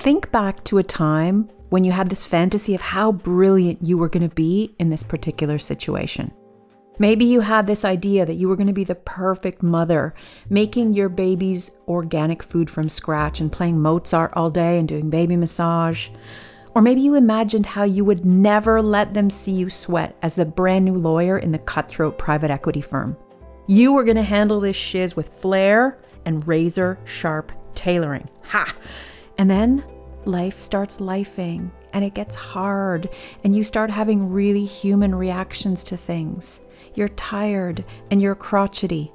Think back to a time when you had this fantasy of how brilliant you were going to be in this particular situation. Maybe you had this idea that you were going to be the perfect mother, making your babies organic food from scratch and playing Mozart all day and doing baby massage. Or maybe you imagined how you would never let them see you sweat as the brand new lawyer in the cutthroat private equity firm. You were going to handle this shiz with flair and razor sharp tailoring. Ha! And then life starts lifing and it gets hard, and you start having really human reactions to things you're tired and you're crotchety.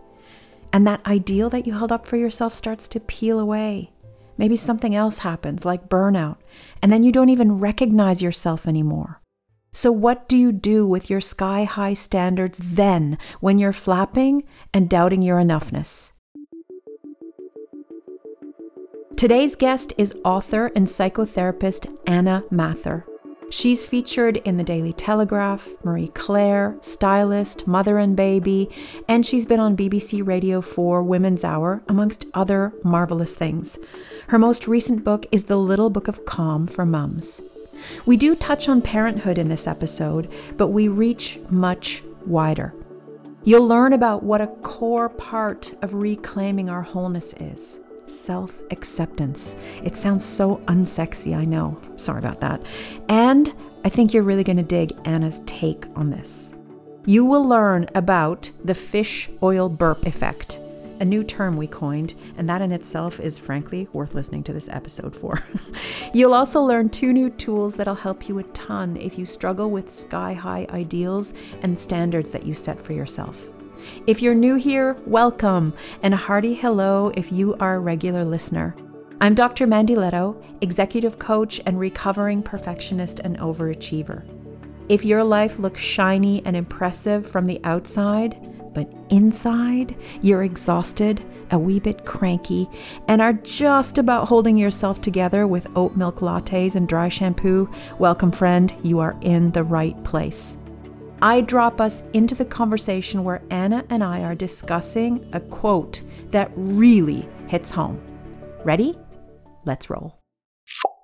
And that ideal that you held up for yourself starts to peel away. Maybe something else happens, like burnout, and then you don't even recognize yourself anymore. So, what do you do with your sky high standards then when you're flapping and doubting your enoughness? Today's guest is author and psychotherapist Anna Mathur. She's featured in the Daily Telegraph, Marie Claire, Stylist, Mother and Baby, and she's been on BBC Radio 4 Women's Hour, amongst other marvelous things. Her most recent book is The Little Book of Calm for Mums. We do touch on parenthood in this episode, but we reach much wider. You'll learn about what a core part of reclaiming our wholeness is self acceptance. It sounds so unsexy, I know. Sorry about that. And I think you're really going to dig Anna's take on this. You will learn about the fish oil burp effect, a new term we coined, and that in itself is frankly worth listening to this episode for. You'll also learn two new tools that'll help you a ton if you struggle with sky high ideals and standards that you set for yourself. If you're new here, welcome, and a hearty hello if you are a regular listener. I'm Dr. Mandy Lehto, executive coach and recovering perfectionist and overachiever. If your life looks shiny and impressive from the outside, but inside you're exhausted, a wee bit cranky, and are just about holding yourself together with oat milk lattes and dry shampoo, welcome, friend, you are in the right place. I drop us into the conversation where Anna and I are discussing a quote that really hits home. Ready? Let's roll.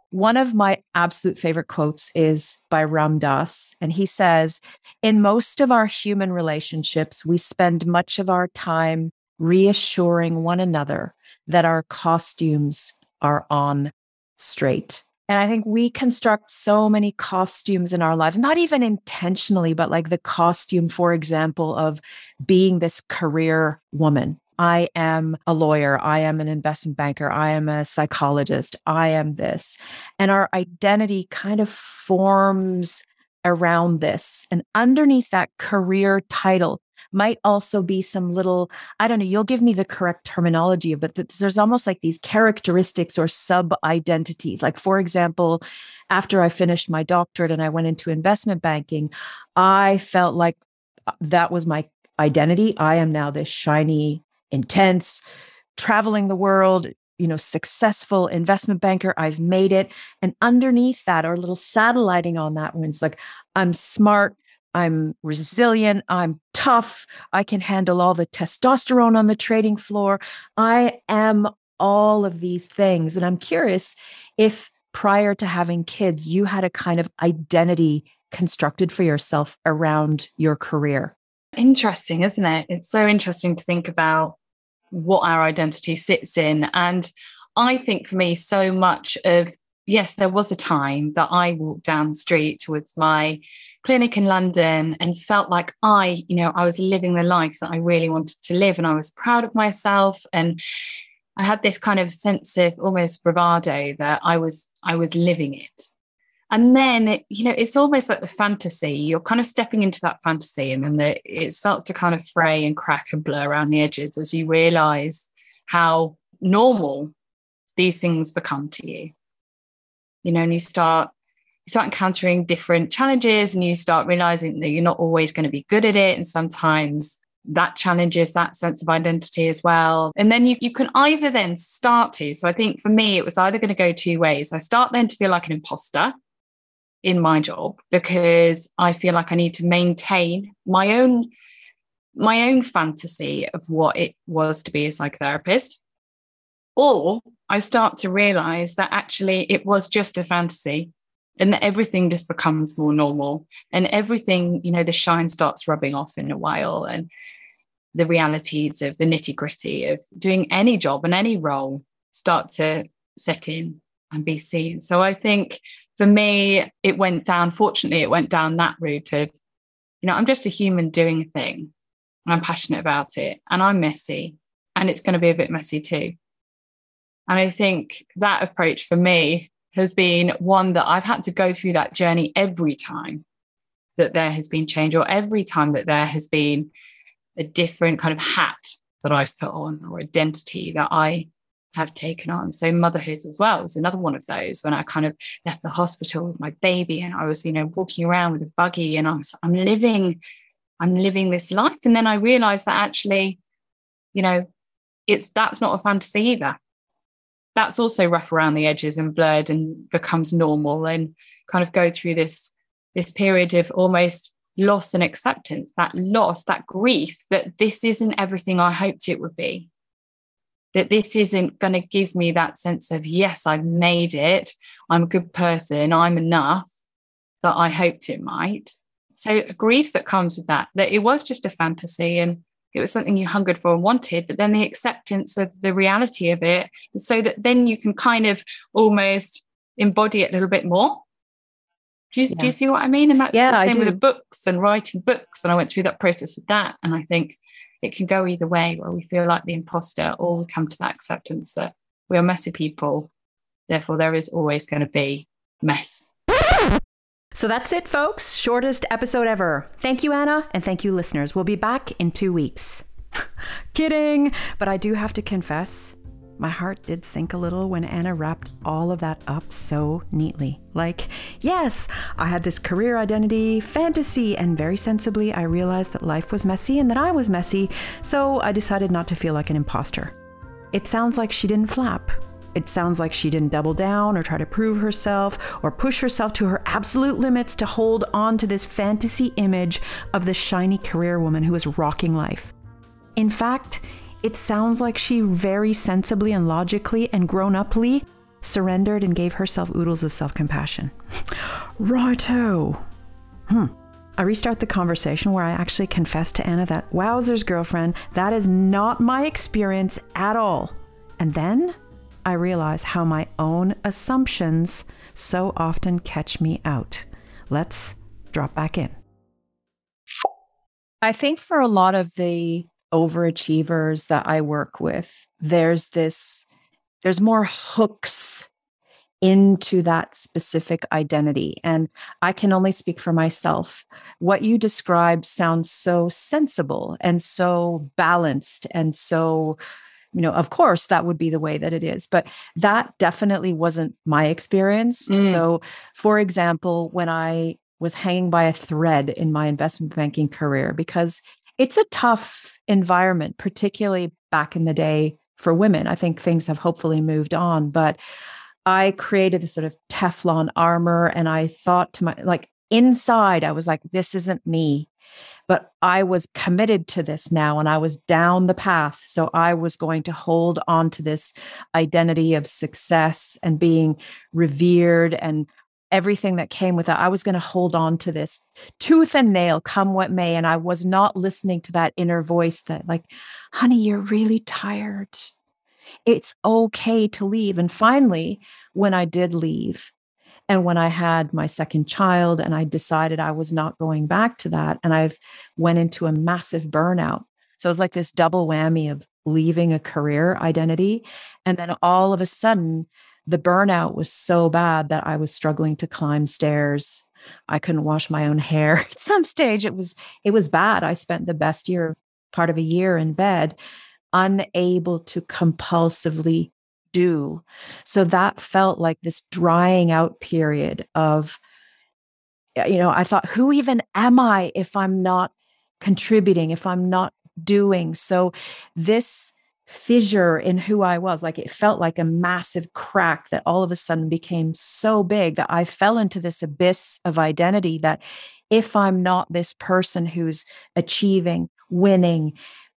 One of my absolute favorite quotes is by Ram Dass, and he says, In most of our human relationships, we spend much of our time reassuring one another that our costumes are on straight. And I think we construct so many costumes in our lives, not even intentionally, but like the costume, for example, of being this career woman. I am a lawyer. I am an investment banker. I am a psychologist. I am this. And our identity kind of forms around this. And underneath that career title might also be some little, I don't know, you'll give me the correct terminology, but there's almost like these characteristics or sub identities. Like, for example, after I finished my doctorate and I went into investment banking, I felt like uh, that was my identity. I am now this shiny, intense, traveling the world, you know, successful investment banker. I've made it. And underneath that, or a little satelliting on that one's like, I'm smart, I'm resilient. I'm tough. I can handle all the testosterone on the trading floor. I am all of these things. And I'm curious if prior to having kids, you had a kind of identity constructed for yourself around your career. Interesting, isn't it? It's so interesting to think about what our identity sits in. And I think for me, so much of yes, there was a time that I walked down the street towards my clinic in London and felt like I, you know, I was living the life that I really wanted to live and I was proud of myself and I had this kind of sense of almost bravado that I was I was living it. And then you know, it's almost like the fantasy. You're kind of stepping into that fantasy, and then the, it starts to kind of fray and crack and blur around the edges as you realize how normal these things become to you you know, and you start you start encountering different challenges and you start realizing that you're not always going to be good at it. And sometimes that challenges that sense of identity as well. And then you, you can either then start to. So I think for me, it was either going to go two ways. I start then to feel like an imposter in my job because I feel like I need to maintain my own my own fantasy of what it was to be a psychotherapist. Or I start to realize that actually it was just a fantasy and that everything just becomes more normal and everything, you know, the shine starts rubbing off in a while and the realities of the nitty gritty of doing any job and any role start to set in and be seen. So I think for me, it went down, fortunately, it went down that route of, you know, I'm just a human doing a thing. And I'm passionate about it and I'm messy and it's going to be a bit messy too. And I think that approach for me has been one that I've had to go through that journey every time that there has been change or every time that there has been a different kind of hat that I've put on or identity that I have taken on. So motherhood as well is another one of those when I kind of left the hospital with my baby and I was, you know, walking around with a buggy and I was, I'm living, I'm living this life. And then I realized that actually, you know, it's that's not a fantasy either. That's also rough around the edges and blurred and becomes normal and kind of go through this this period of almost loss and acceptance, that loss, that grief that this isn't everything I hoped it would be that this isn't going to give me that sense of, yes, I've made it. I'm a good person. I'm enough that I hoped it might. So, a grief that comes with that, that it was just a fantasy and it was something you hungered for and wanted, but then the acceptance of the reality of it, so that then you can kind of almost embody it a little bit more. Do you, yeah. do you see what I mean? And that's yeah, the same with the books and writing books. And I went through that process with that. And I think it can go either way where we feel like the imposter or we come to that acceptance that we are messy people. Therefore, there is always going to be mess. So that's it, folks. Shortest episode ever. Thank you, Anna, and thank you, listeners. We'll be back in two weeks. Kidding! But I do have to confess, my heart did sink a little when Anna wrapped all of that up so neatly. Like, yes, I had this career identity, fantasy, and very sensibly, I realized that life was messy and that I was messy, so I decided not to feel like an imposter. It sounds like she didn't flap. It sounds like she didn't double down or try to prove herself or push herself to her absolute limits to hold on to this fantasy image of the shiny career woman who is rocking life. In fact, it sounds like she very sensibly and logically and grown uply surrendered and gave herself oodles of self compassion. Righto. Hmm. I restart the conversation where I actually confess to Anna that, wowzers, girlfriend, that is not my experience at all. And then I realize how my own assumptions so often catch me out. Let's drop back in. I think for a lot of the overachievers that I work with, there's this, there's more hooks into that specific identity. And I can only speak for myself. What you described sounds so sensible and so balanced and so, you know, of course, that would be the way that it is. But that definitely wasn't my experience. Mm. So, for example, when I was hanging by a thread in my investment banking career, because it's a tough environment, particularly back in the day for women. I think things have hopefully moved on, but I created this sort of Teflon armor and I thought to my like inside I was like this isn't me. But I was committed to this now and I was down the path. So I was going to hold on to this identity of success and being revered and everything that came with it. I was going to hold on to this tooth and nail, come what may. And I was not listening to that inner voice that, like, honey, you're really tired. It's okay to leave. And finally, when I did leave, and when I had my second child, and I decided I was not going back to that, and I've went into a massive burnout. So it was like this double whammy of leaving a career identity. And then all of a sudden, the burnout was so bad that I was struggling to climb stairs. I couldn't wash my own hair. At some stage it was it was bad. I spent the best year part of a year in bed unable to compulsively do. So that felt like this drying out period of you know, I thought who even am I if I'm not contributing, if I'm not doing. So this fissure in who I was. Like it felt like a massive crack that all of a sudden became so big that I fell into this abyss of identity that if I'm not this person who's achieving, winning,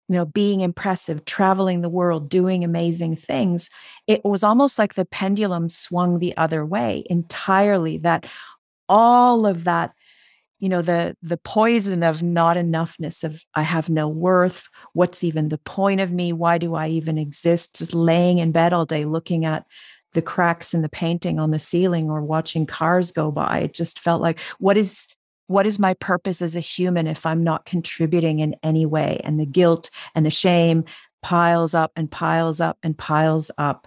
you know, being impressive, traveling the world, doing amazing things, it was almost like the pendulum swung the other way entirely. That all of that, you know, the the poison of not enoughness, of I have no worth. What's even the point of me? Why do I even exist? Just laying in bed all day looking at the cracks in the painting on the ceiling or watching cars go by. It just felt like, what is what is my purpose as a human if I'm not contributing in any way? And the guilt and the shame piles up and piles up and piles up.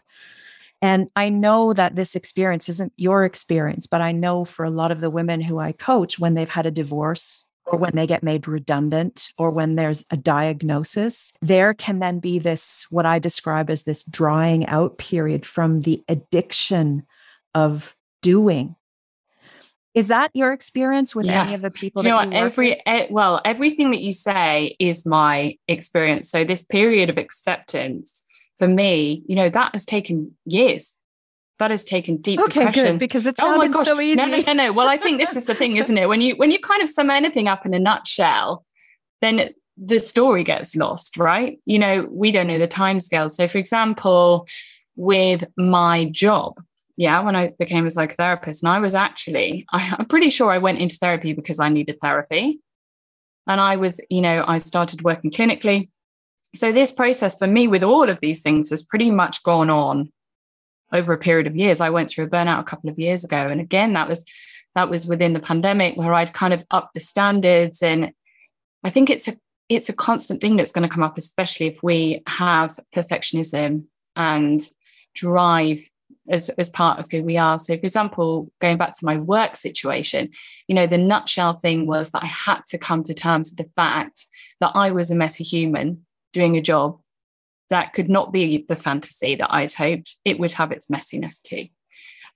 And I know that this experience isn't your experience, but I know for a lot of the women who I coach, when they've had a divorce or when they get made redundant or when there's a diagnosis, there can then be this, what I describe as this drying out period from the addiction of doing is that your experience with yeah. any of the people? Do you know what? Every well, everything that you say is my experience. So this period of acceptance for me, you know, that has taken years. That has taken deep okay, depression. good because it's oh my gosh. so easy. No, no, no, no. Well, I think this is the thing, isn't it? When you when you kind of sum anything up in a nutshell, then the story gets lost, right? You know, we don't know the time scale. So, for example, with my job, yeah, when I became a psychotherapist, and I was actually, I, I'm pretty sure I went into therapy because I needed therapy. And I was, you know, I started working clinically. So this process for me with all of these things has pretty much gone on over a period of years. I went through a burnout a couple of years ago. And again, that was that was within the pandemic where I'd kind of upped the standards. And I think it's a it's a constant thing that's going to come up, especially if we have perfectionism and drive as, as part of who we are. So, for example, going back to my work situation, you know, the nutshell thing was that I had to come to terms with the fact that I was a messy human doing a job that could not be the fantasy that I'd hoped. It would have its messiness too.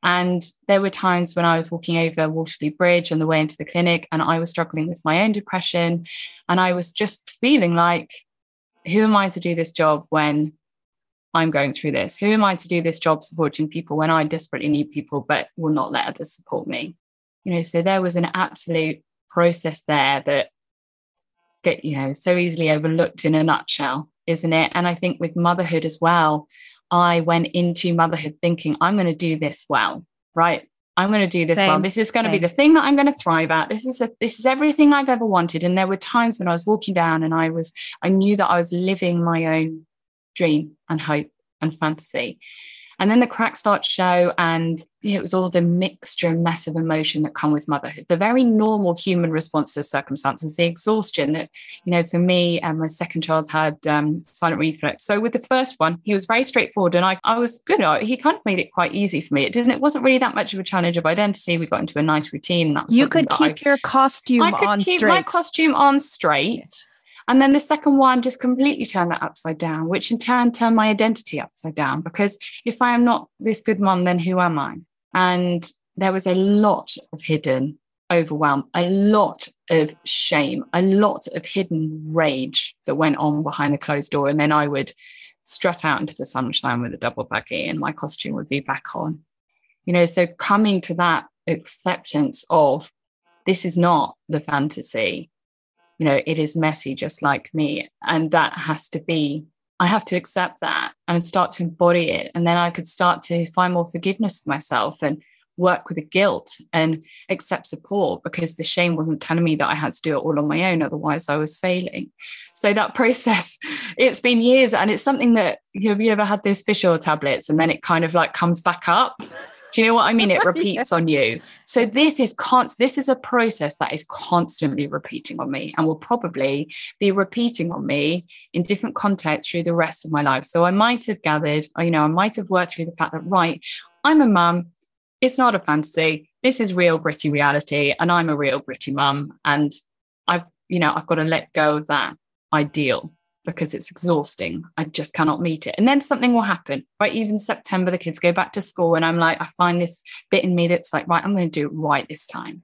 And there were times when I was walking over Waterloo Bridge on the way into the clinic and I was struggling with my own depression. And I was just feeling like, who am I to do this job when I'm going through this. Who am I to do this job supporting people when I desperately need people, but will not let others support me? You know, so there was an absolute process there that get, you know, so easily overlooked in a nutshell, isn't it? And I think with motherhood as well, I went into motherhood thinking, I'm going to do this well, right? I'm going to do this Same. well. This is going Same. to be the thing that I'm going to thrive at. This is a, this is everything I've ever wanted. And there were times when I was walking down and I was I knew that I was living my own dream and hope and fantasy. And then the cracks start to show, and you know, it was all the mixture and mess of emotion that come with motherhood, the very normal human response to circumstances, the exhaustion that, you know, for me and my second child had um, silent reflux. So with the first one, he was very straightforward and I, I was good. He kind of made it quite easy for me. It didn't, it wasn't really that much of a challenge of identity. We got into a nice routine. that was you could keep I, your costume I could keep straight. my costume on straight and then the second one just completely turned that upside down, which in turn turned my identity upside down. Because if I am not this good mom, then who am I? And there was a lot of hidden overwhelm, a lot of shame, a lot of hidden rage that went on behind the closed door. And then I would strut out into the sunshine with a double buggy and my costume would be back on. You know, so coming to that acceptance of this is not the fantasy you know, it is messy just like me. And that has to be, I have to accept that and start to embody it. And then I could start to find more forgiveness for myself and work with the guilt and accept support because the shame wasn't telling me that I had to do it all on my own. Otherwise, I was failing. So that process, it's been years and it's something that have you ever had those fish oil tablets and then it kind of like comes back up? Do you know what I mean? It repeats yeah. on you. So this is const- this is a process that is constantly repeating on me and will probably be repeating on me in different contexts through the rest of my life. So I might have gathered, you know, I might have worked through the fact that right, I'm a mum. It's not a fantasy. This is real gritty reality, and I'm a real gritty mum. And I've, you know, I've got to let go of that ideal because it's exhausting. I just cannot meet it. And then something will happen, right? Even September, the kids go back to school, and I'm like, I find this bit in me that's like, right, I'm going to do it right this time.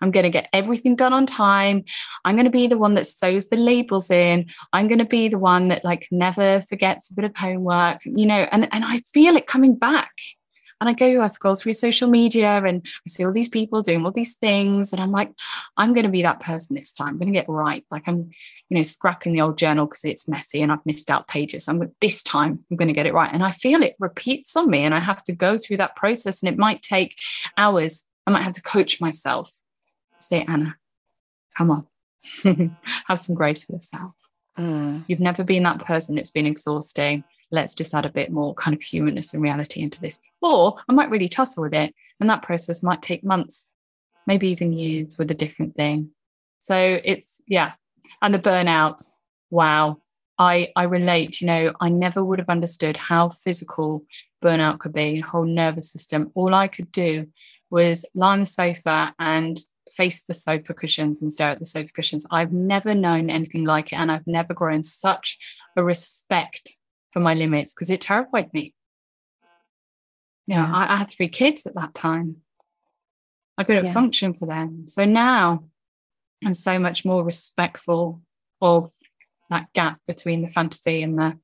I'm going to get everything done on time. I'm going to be the one that sews the labels in. I'm going to be the one that like never forgets a bit of homework, you know, and, and I feel it coming back. And I go, I scroll through social media and I see all these people doing all these things. And I'm like, I'm going to be that person this time. I'm going to get right. Like I'm, you know, scrapping the old journal because it's messy and I've missed out pages. I'm this time I'm going to get it right. And I feel it repeats on me and I have to go through that process. And it might take hours. I might have to coach myself. Say, Anna, come on. have some grace for yourself. Mm. You've never been that person. It's been exhausting. Let's just add a bit more kind of humanness and reality into this. Or I might really tussle with it. And that process might take months, maybe even years with a different thing. So it's, yeah. And the burnout, wow. I, I relate, you know, I never would have understood how physical burnout could be, whole nervous system. All I could do was lie on the sofa and face the sofa cushions and stare at the sofa cushions. I've never known anything like it. And I've never grown such a respect for my limits because it terrified me. You know, yeah. I, I, had three kids at that time. I couldn't yeah. function for them. So now I'm so much more respectful of that gap between the fantasy and the,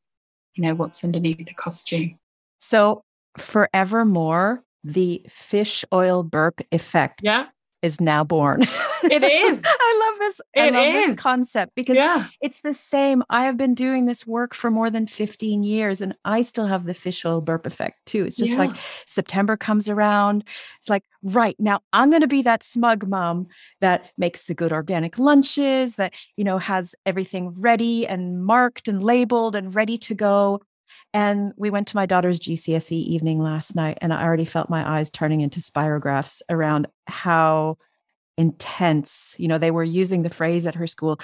you know, what's underneath the costume. So forevermore, the fish oil burp effect yeah is now born. It is. I love this. It I love is. this concept because yeah. it's the same. I have been doing this work for more than 15 years and I still have the fish oil burp effect too. It's just yeah. like September comes around. It's like, right now I'm going to be that smug mom that makes the good organic lunches, that, you know, has everything ready and marked and labeled and ready to go. And we went to my daughter's GCSE evening last night, and I already felt my eyes turning into spirographs around how intense, you know, they were using the phrase at her school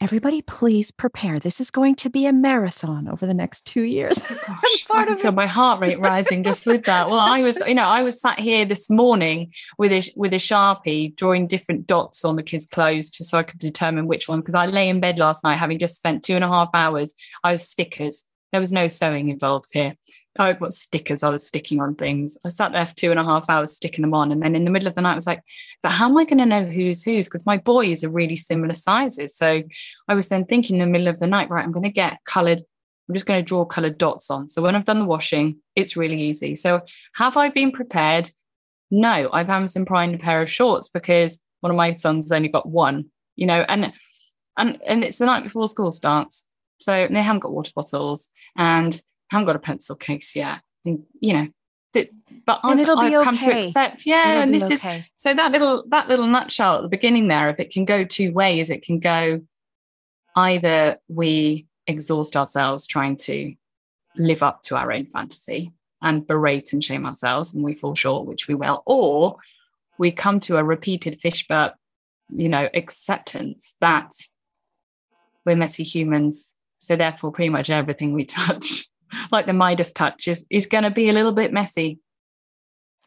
everybody please prepare. This is going to be a marathon over the next two years. Gosh, I can feel my heart rate rising just with that. Well i was you know i was sat here this morning with a with a sharpie drawing different dots on the kids clothes just so i could determine which one because i lay in bed last night having just spent two and a half hours. I was stickers there was no sewing involved here. Oh, what stickers I was sticking on things. I sat there for two and a half hours sticking them on. And then in the middle of the night, I was like, but how am I going to know who's whose? Because my boys are really similar sizes. So I was then thinking in the middle of the night, right, I'm going to get colored. I'm just going to draw colored dots on. So when I've done the washing, it's really easy. So have I been prepared? No, I've Amazon primed a pair of shorts because one of my sons has only got one, you know, and and and it's the night before school starts. So they haven't got water bottles and haven't got a pencil case yet. And, you know, that, but and I've, I've come to accept, yeah. It'll and this okay. is so that little that little nutshell at the beginning there. If it can go two ways, it can go either we exhaust ourselves trying to live up to our own fantasy and berate and shame ourselves when we fall short, which we will, or we come to a repeated fish burp, you know, acceptance that we're messy humans so therefore, pretty much everything we touch, like the Midas touch, is is going to be a little bit messy.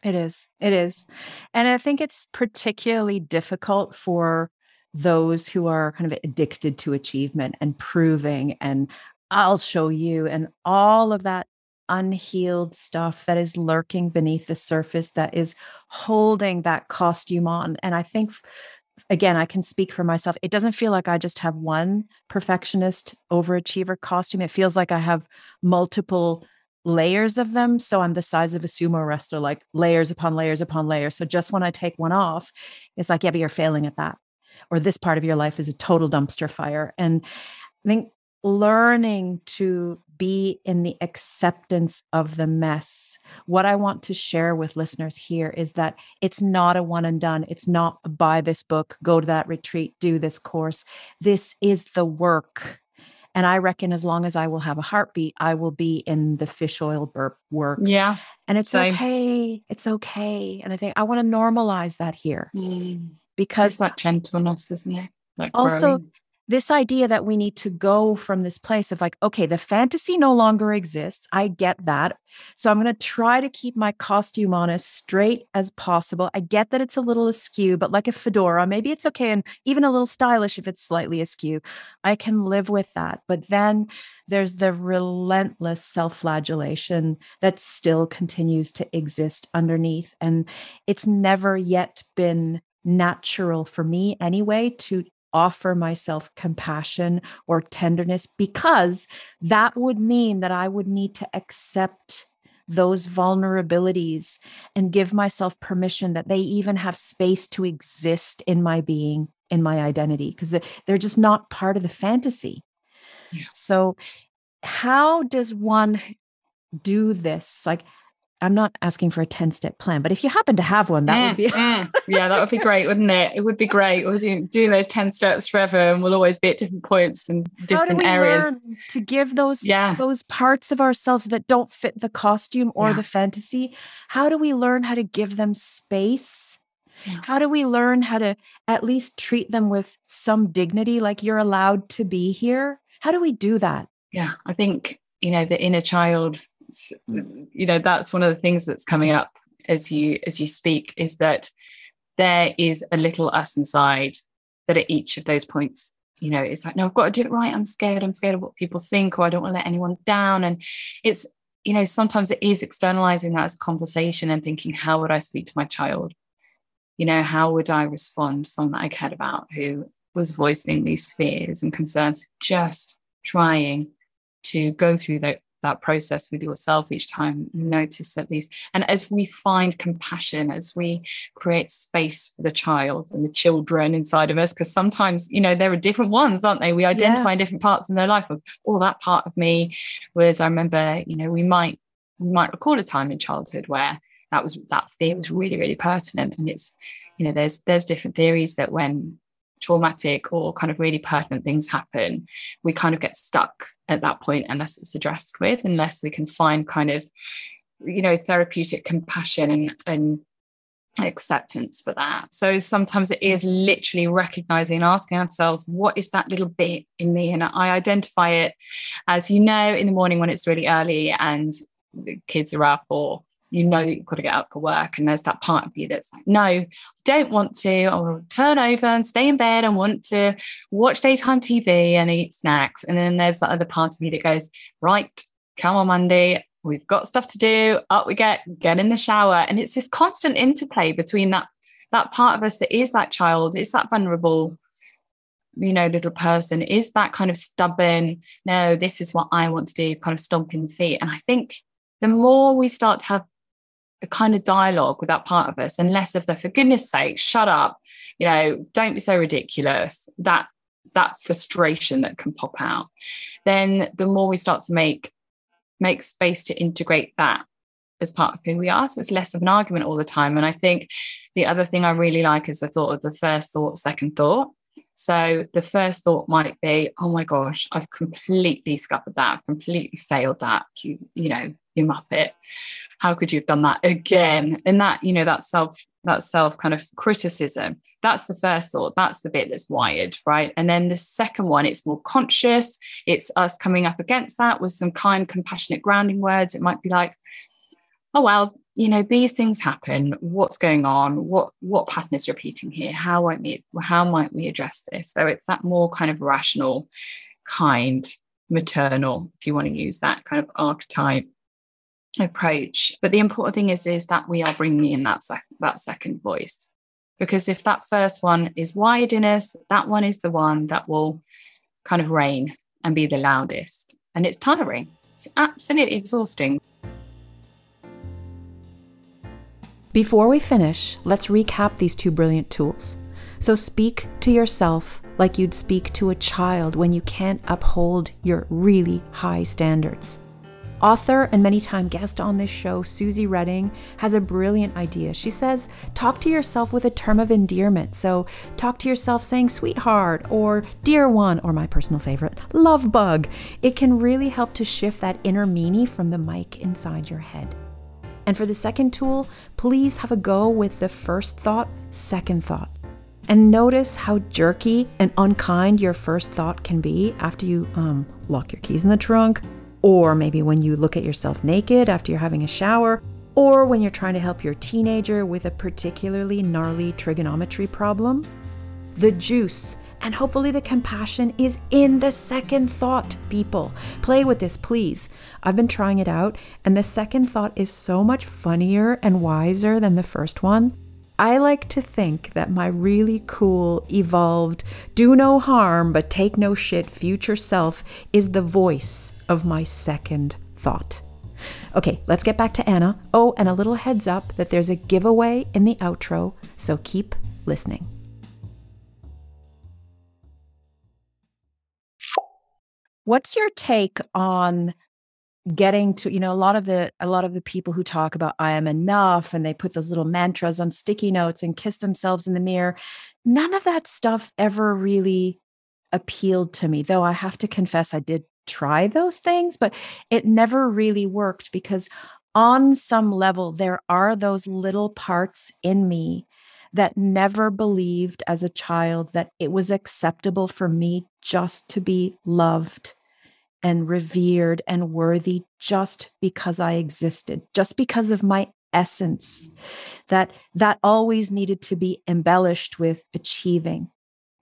It is. It is. And I think it's particularly difficult for those who are kind of addicted to achievement and proving and I'll show you and all of that unhealed stuff that is lurking beneath the surface that is holding that costume on. And I think again, I can speak for myself. It doesn't feel like I just have one perfectionist overachiever costume. It feels like I have multiple layers of them. So I'm the size of a sumo wrestler, like layers upon layers upon layers. So just when I take one off, it's like, yeah, but you're failing at that. Or this part of your life is a total dumpster fire. And I think learning to be in the acceptance of the mess. What I want to share with listeners here is that it's not a one and done. It's not buy this book, go to that retreat, do this course. This is the work. And I reckon as long as I will have a heartbeat, I will be in the fish oil burp work. Yeah. And it's same. okay. It's okay. And I think I want to normalize that here mm. because it's that gentleness, isn't it? Like also, growing this idea that we need to go from this place of like, okay, the fantasy no longer exists. I get that. So I'm going to try to keep my costume on as straight as possible. I get that it's a little askew, but like a fedora, maybe it's okay and even a little stylish if it's slightly askew. I can live with that. But then there's the relentless self flagellation that still continues to exist underneath. And it's never yet been natural for me anyway to offer myself compassion or tenderness because that would mean that I would need to accept those vulnerabilities and give myself permission that they even have space to exist in my being, in my identity, because they're just not part of the fantasy. Yeah. So, how does one do this? Like, I'm not asking for a 10 step plan, but if you happen to have one, that mm, would be. mm. Yeah, that would be great, wouldn't it? It would be great. Was doing those 10 steps forever and we'll always be at different points and different areas. to give those, yeah. those parts of ourselves that don't fit the costume or yeah. the fantasy? How do we learn how to give them space? Yeah. How do we learn how to at least treat them with some dignity, like you're allowed to be here? How do we do that? Yeah, I think, you know, the inner child Hmm. you know that's one of the things that's coming up as you as you speak is that there is a little us inside that at each of those points you know it's like no i've got to do it right. I'm scared. I'm scared of what people think or i don't want to let anyone down. And it's you know sometimes it is externalizing that as a conversation and thinking how would i speak to my child? You know how would i respond to someone that i cared about who was voicing these fears and concerns just trying to go through that that process with yourself each time you notice at least. And as we find compassion as we create space for the child and the children inside of us because sometimes you know there are different ones aren't they? We identify yeah. different parts in their life of oh that part of me was i remember you know we might we might record a time in childhood where that was that fear was really really pertinent. And it's you know there's there's different theories that when traumatic or kind of really pertinent things happen, we kind of get stuck at that point unless it's addressed with, unless we can find kind of, you know, therapeutic compassion and, and acceptance for that. So sometimes it is literally recognizing asking ourselves, what is that little bit in me? And I identify it as you know in the morning when it's really early and the kids are up or you know that you've got to get up for work. And there's that part of you that's like, no, I don't want to. I'll turn over and stay in bed and want to watch daytime TV and eat snacks. And then there's that other part of me that goes, right, come on, Monday. We've got stuff to do. Up we get, get in the shower. And it's this constant interplay between that that part of us that is that child, is that vulnerable, you know, little person, is that kind of stubborn, no, this is what I want to do, kind of stomping feet. And I think the more we start to have a kind of dialogue with that part of us and less of the for goodness sake shut up. You know don't be so ridiculous. That that frustration that can pop out. Then the more we start to make make space to integrate that as part of who we are so it's less of an argument all the time. And i think the other thing i really like is the thought of the first thought second thought. So the first thought might be, oh my gosh, I've completely scuppered that, completely failed that. You, you know, you muppet. How could you have done that again? And that, you know, that self, that self kind of criticism. That's the first thought. That's the bit that's wired, right? And then the second one, it's more conscious. It's us coming up against that with some kind, compassionate grounding words. It might be like, oh well, you know these things happen what's going on what what pattern is repeating here how might we how might we address this so it's that more kind of rational kind maternal if you want to use that kind of archetype approach. But the important thing is is that we are bringing in that sec- that second voice. Because if that first one is wired in us that one is the one that will kind of reign and be the loudest. And it's tiring. It's absolutely exhausting. Before we finish, let's recap these two brilliant tools. So speak to yourself like you'd speak to a child when you can't uphold your really high standards. Author and many time guest on this show, Suzy Reading, has a brilliant idea. She says, talk to yourself with a term of endearment. So talk to yourself saying sweetheart or dear one, or my personal favorite, love bug. It can really help to shift that inner meanie from the mic inside your head. And for the second tool, please have a go with the first thought, second thought. And notice how jerky and unkind your first thought can be after you um, lock your keys in the trunk, or maybe when you look at yourself naked after you're having a shower, or when you're trying to help your teenager with a particularly gnarly trigonometry problem. The juice and hopefully, the compassion is in the second thought, people. Play with this, please. I've been trying it out, and the second thought is so much funnier and wiser than the first one. I like to think that my really cool, evolved, do no harm but take no shit future self is the voice of my second thought. Okay, let's get back to Anna. Oh, and a little heads up that there's a giveaway in the outro, so keep listening. What's your take on getting to you know a lot of the a lot of the people who talk about i am enough and they put those little mantras on sticky notes and kiss themselves in the mirror none of that stuff ever really appealed to me though i have to confess i did try those things but it never really worked because on some level there are those little parts in me that never believed as a child that it was acceptable for me just to be loved and revered and worthy just because I existed, just because of my essence that that always needed to be embellished with achieving.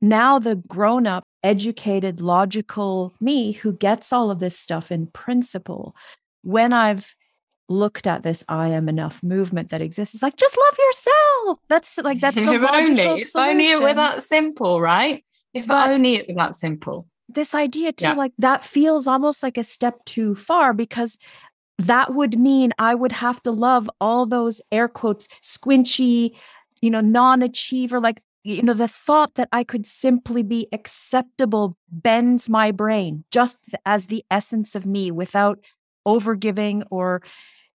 Now the grown up, educated, logical me who gets all of this stuff in principle, when I've looked at this I am enough movement that exists, it's like just love yourself. That's like that's the if logical only, if only it were that simple, right? If but, only it were that simple this idea too yeah. like that feels almost like a step too far because that would mean i would have to love all those air quotes squinchy you know non-achiever like you know the thought that i could simply be acceptable bends my brain just as the essence of me without overgiving or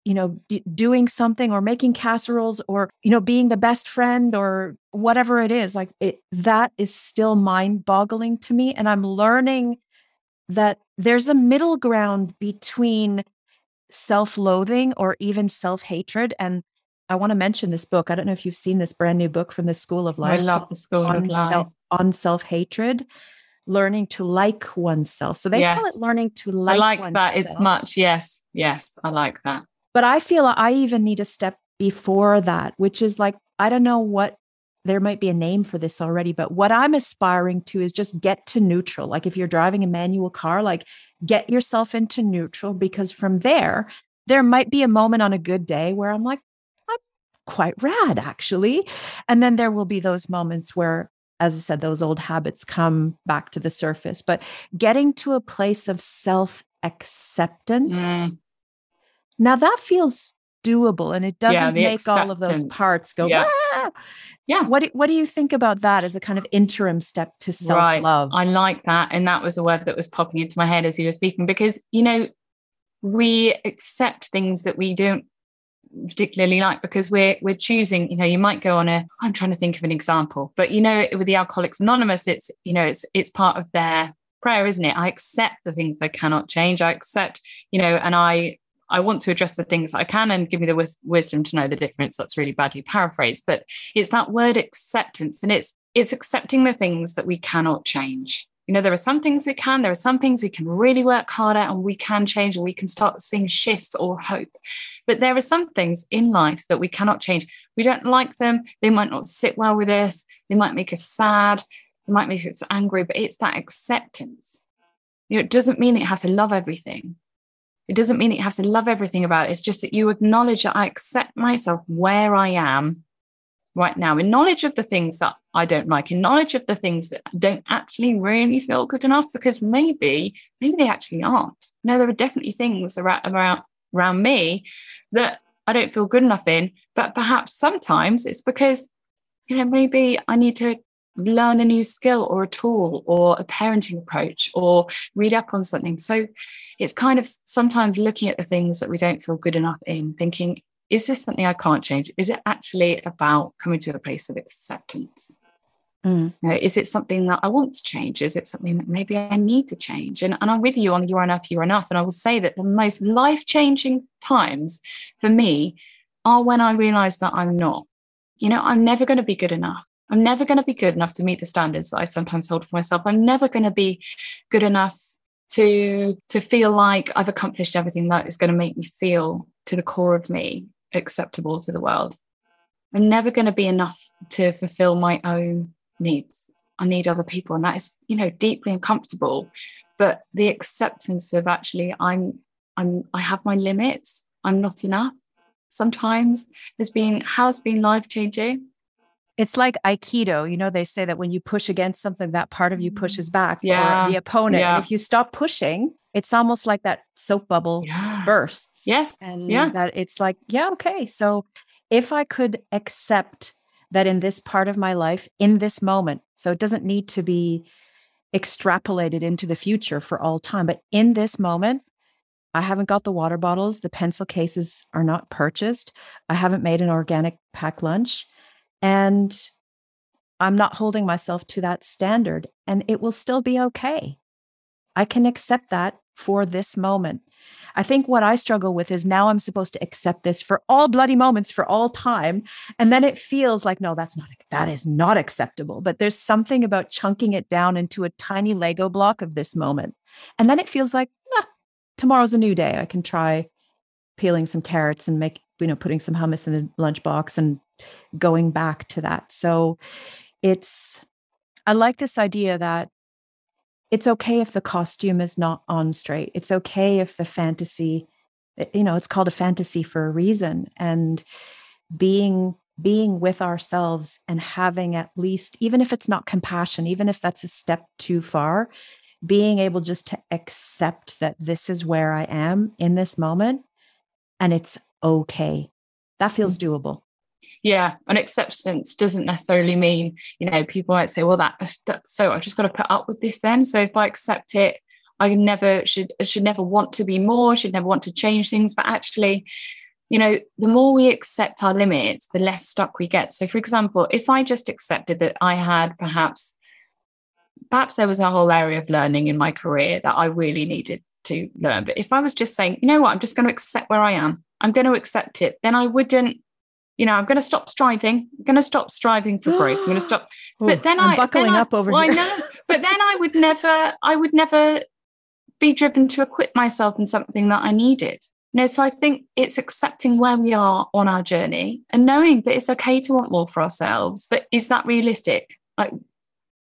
you know doing something or making casseroles or you know being the best friend or whatever it is like it that is still mind boggling to me and i'm learning that there's a middle ground between self-loathing or even self-hatred and i want to mention this book i don't know if you've seen this brand new book from the school of life i love the school of life self, on self-hatred learning to like oneself so they yes. call it learning to like i like oneself. that it's much yes yes i like that but I feel I even need a step before that, which is like, I don't know what there might be a name for this already, but what I'm aspiring to is just get to neutral. Like if you're driving a manual car, like get yourself into neutral because from there, there might be a moment on a good day where I'm like, quite rad actually. And then there will be those moments where, as I said, those old habits come back to the surface. But getting to a place of self acceptance. Mm now that feels doable and it doesn't yeah, make acceptance. all of those parts go, yeah. Ah! Yeah. What do, what do you think about that as a kind of interim step to self-love? Right. I like that. And that was a word that was popping into my head as you were speaking, because, you know, we accept things that we don't particularly like because we're we're choosing you know you might go on a i'm trying to think of an example but you know with the alcoholics anonymous it's you know it's it's part of their prayer isn't it i accept the things i cannot change i accept you know and i I want to address the things I can and give me the wis- wisdom to know the difference. That's really badly paraphrased, but it's that word acceptance, and it's it's accepting the things that we cannot change. You know, there are some things we can, there are some things we can really work hard at and we can change or we can start seeing shifts or hope. But there are some things in life that we cannot change. We don't like them. They might not sit well with us. They might make us sad. They might make us angry, but it's that acceptance. You know, it doesn't mean it has to love everything. It doesn't mean that you have to love everything about it. It's just that you acknowledge that I accept myself where I am right now, in knowledge of the things that I don't like, in knowledge of the things that don't actually really feel good enough, because maybe, maybe they actually aren't. No, there are definitely things around, around, around me that I don't feel good enough in, but perhaps sometimes it's because, you know, maybe I need to learn a new skill or a tool or a parenting approach or read up on something. So it's kind of sometimes looking at the things that we don't feel good enough in, thinking, is this something I can't change? Is it actually about coming to a place of acceptance? Mm. You know, is it something that I want to change? Is it something that maybe I need to change? And, and I'm with you on you're enough, you're enough. And I will say that the most life changing times for me are when I realize that I'm not. You know, I'm never going to be good enough. I'm never going to be good enough to meet the standards that I sometimes hold for myself. I'm never going to be good enough to to feel like I've accomplished everything that is going to make me feel to the core of me acceptable to the world. I'm never going to be enough to fulfill my own needs. I need other people, and that is, you know, deeply uncomfortable. But the acceptance of actually, I'm, I'm, I have my limits. I'm not enough. Sometimes has been has been life changing it's like aikido you know they say that when you push against something that part of you pushes Mm. back Yeah. or the opponent Yeah. If you stop pushing it's almost like that soap bubble Yeah. bursts Yes. and Yeah. that it's like yeah okay so if i could accept that in this part of my life in this moment so it doesn't need to be extrapolated into the future for all time but in this moment i haven't got the water bottles the pencil cases are not purchased i haven't made an organic packed lunch and i'm not holding myself to that standard and it will still be okay i can accept that for this moment I think what I struggle with is now I'm supposed to accept this for all bloody moments for all time. And then it feels like, no, that's not, that is not acceptable. But there's something about chunking it down into a tiny Lego block of this moment. And then it feels like, ah, tomorrow's a new day. I can try peeling some carrots and make, you know, putting some hummus in the lunchbox and going back to that. So it's, I like this idea that it's okay if the costume is not on straight. It's okay if the fantasy, eh, you know, it's called a fantasy for a reason. And being being with ourselves and having at least, even if it's not compassion, even if that's a step too far, being able just to accept that this is where I am in this moment and it's okay. That feels doable. Yeah, and acceptance doesn't necessarily mean, you know, people might say, well, that so I've just got to put up with this then. So if I accept it, I never should should never want to be more, should never want to change things. But actually, you know, the more we accept our limits, the less stuck we get. So for example, if I just accepted that I had perhaps perhaps there was a whole area of learning in my career that I really needed to learn. But if I was just saying, you know what, I'm just going to accept where I am, I'm going to accept it, then I wouldn't you know, I'm going to stop striving. I'm going to stop striving for growth. I'm going to stop. But then I'm I buckling then I, up over well, here. I know. But then I would never, I would never be driven to equip myself in something that I needed. You know, so I think it's accepting where we are on our journey and knowing that it's okay to want more for ourselves. But is that realistic? Like,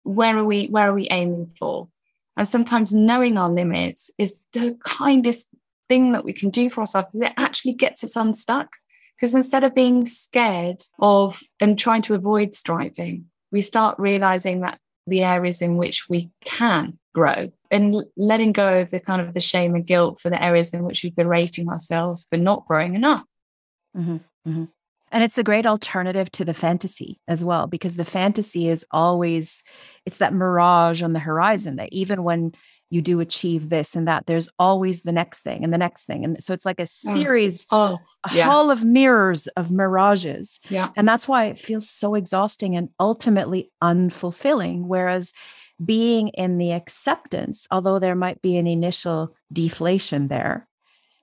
where are we? Where are we aiming for? And sometimes knowing our limits is the kindest thing that we can do for ourselves. It actually gets us unstuck. Because instead of being scared of and trying to avoid striving, we start realizing that the areas in which we can grow and letting go of the kind of the shame and guilt for the areas in which we've been rating ourselves for not growing enough. Mm-hmm, mm-hmm. And it's a great alternative to the fantasy as well, because the fantasy is always, it's that mirage on the horizon that even when you do achieve this and that, there's always the next thing and the next thing. And so it's like a mm. series, oh, a yeah. hall of mirrors of mirages. Yeah. And that's why it feels so exhausting and ultimately unfulfilling. Whereas being in the acceptance, although there might be an initial deflation there,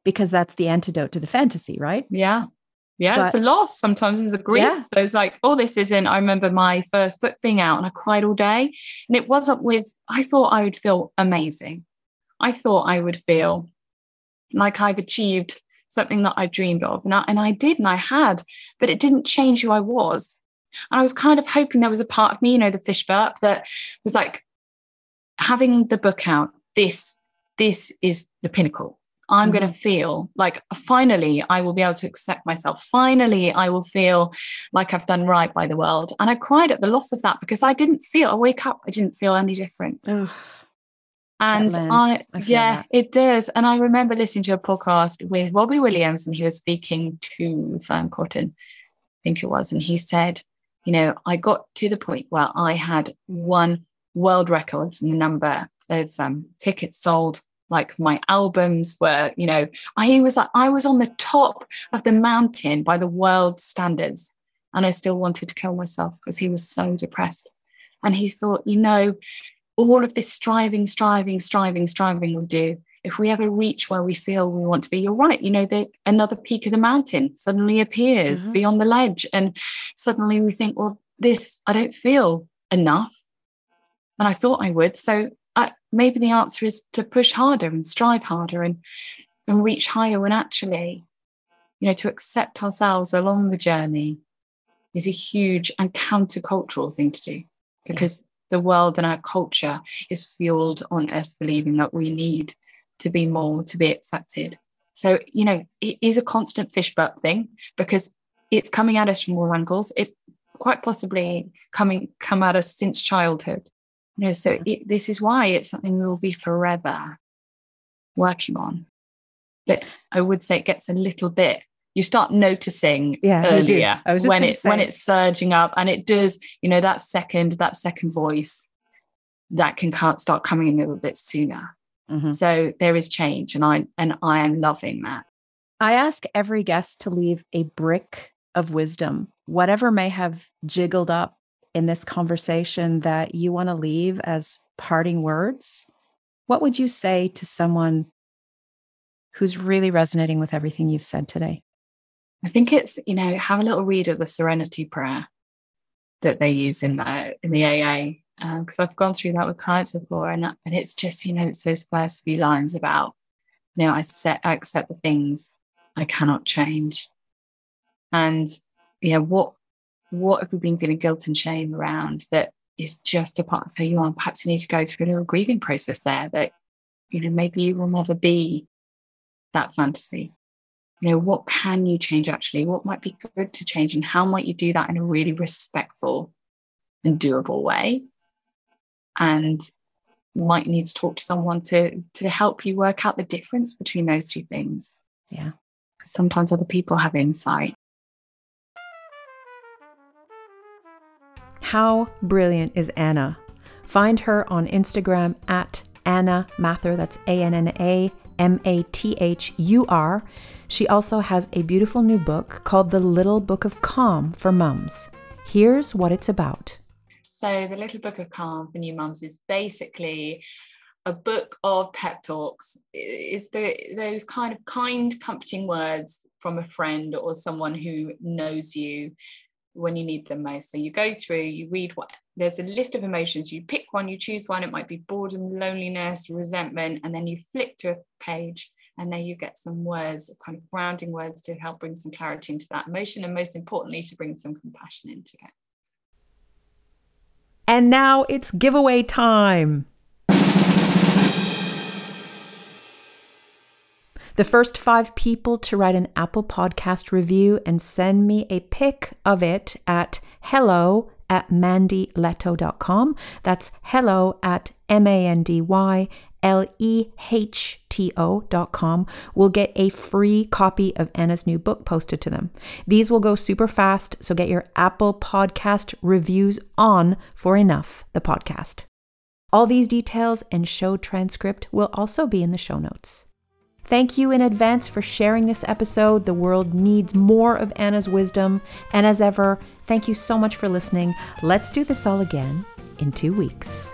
because that's the antidote to the fantasy, right? Yeah. Yeah, But- it's a loss. Sometimes it's a grief. Yeah. So it's like, oh, this isn't. I remember my first book being out and I cried all day. And it wasn't with, I thought I would feel amazing. I thought I would feel like I've achieved something that I dreamed of. And I, and I did, and I had, but it didn't change who I was. And I was kind of hoping there was a part of me, you know, the fish burp that was like having the book out. This, this is the pinnacle. I'm going to feel like finally I will be able to accept myself. Finally, I will feel like I've done right by the world. And I cried at the loss of that because I didn't feel, I wake up, I didn't feel any different. Ugh. And. I, I yeah, that. it does. And I remember listening to a podcast with Robbie Williams, and he was speaking to Fearne Cotton, I think it was. And he said, you know, I got to the point where I had won world records in the number of um, tickets sold. Like my albums were, you know, I was like, I was on the top of the mountain by the world standards. And I still wanted to kill myself because he was so depressed. And he thought, you know, all of this striving, striving, striving, striving we do, if we ever reach where we feel we want to be, you're right. You know, that another peak of the mountain suddenly appears Mhm. beyond the ledge. And suddenly we think, well, this, I don't feel enough. And I thought I would. So I, maybe the answer is to push harder and strive harder and, and reach higher. When actually, you know, to accept ourselves along the journey is a huge and countercultural thing to do because the world and our culture is fueled on us believing that we need to be more to be accepted. So, you know, it is a constant fish butt thing because it's coming at us from all angles. If quite possibly coming come at us since childhood. You know, so it, this is why it's something we will be forever working on. But I would say it gets a little bit. You start noticing yeah, earlier when it say. when it's surging up, and it does. You know that second that second voice that can start coming in a little bit sooner. Mm-hmm. So there is change, and I and I am loving that. I ask every guest to leave a brick of wisdom, whatever may have jiggled up in this conversation that you want to leave as parting words. What would you say to someone who's really resonating with everything you've said today? I think it's, you know, have a little read of the serenity prayer that they use in the, in the AA. Because uh, I've gone through that with clients before, and, and it's just, you know, it's those first few lines about, you know, I set, I accept the things I cannot change. And yeah, what what have we been feeling guilt and shame around that is just a part of who you are? Perhaps you need to go through a little grieving process there that, you know, maybe you will never be that fantasy. You know, what can you change actually? What might be good to change? And how might you do that in a really respectful and doable way? And might need to talk to someone to to help you work out the difference between those two things. Yeah. Because sometimes other people have insight. How brilliant is Anna? Find her on Instagram at Anna Mathur, That's A N N A M A T H U R. She also has a beautiful new book called The Little Book of Calm for Mums. Here's what it's about. So, The Little Book of Calm for New Mums is basically a book of pep talks. Is the those kind of kind, comforting words from a friend or someone who knows you when you need them most. So you go through, you read what there's a list of emotions. You pick one, you choose one. It might be boredom, loneliness, resentment, and then you flick to a page, and there you get some words, kind of grounding words to help bring some clarity into that emotion, and most importantly, to bring some compassion into it. And now it's giveaway time. The first five people to write an Apple Podcast review and send me a pic of it at hello at mandylehto.com. That's hello at M A N D Y L E H T O.com will get a free copy of Anna's new book posted to them. These will go super fast, so get your Apple Podcast reviews on for Enough, the podcast. All these details and show transcript will also be in the show notes. Thank you in advance for sharing this episode. The world needs more of Anna's wisdom. And as ever, thank you so much for listening. Let's do this all again in two weeks.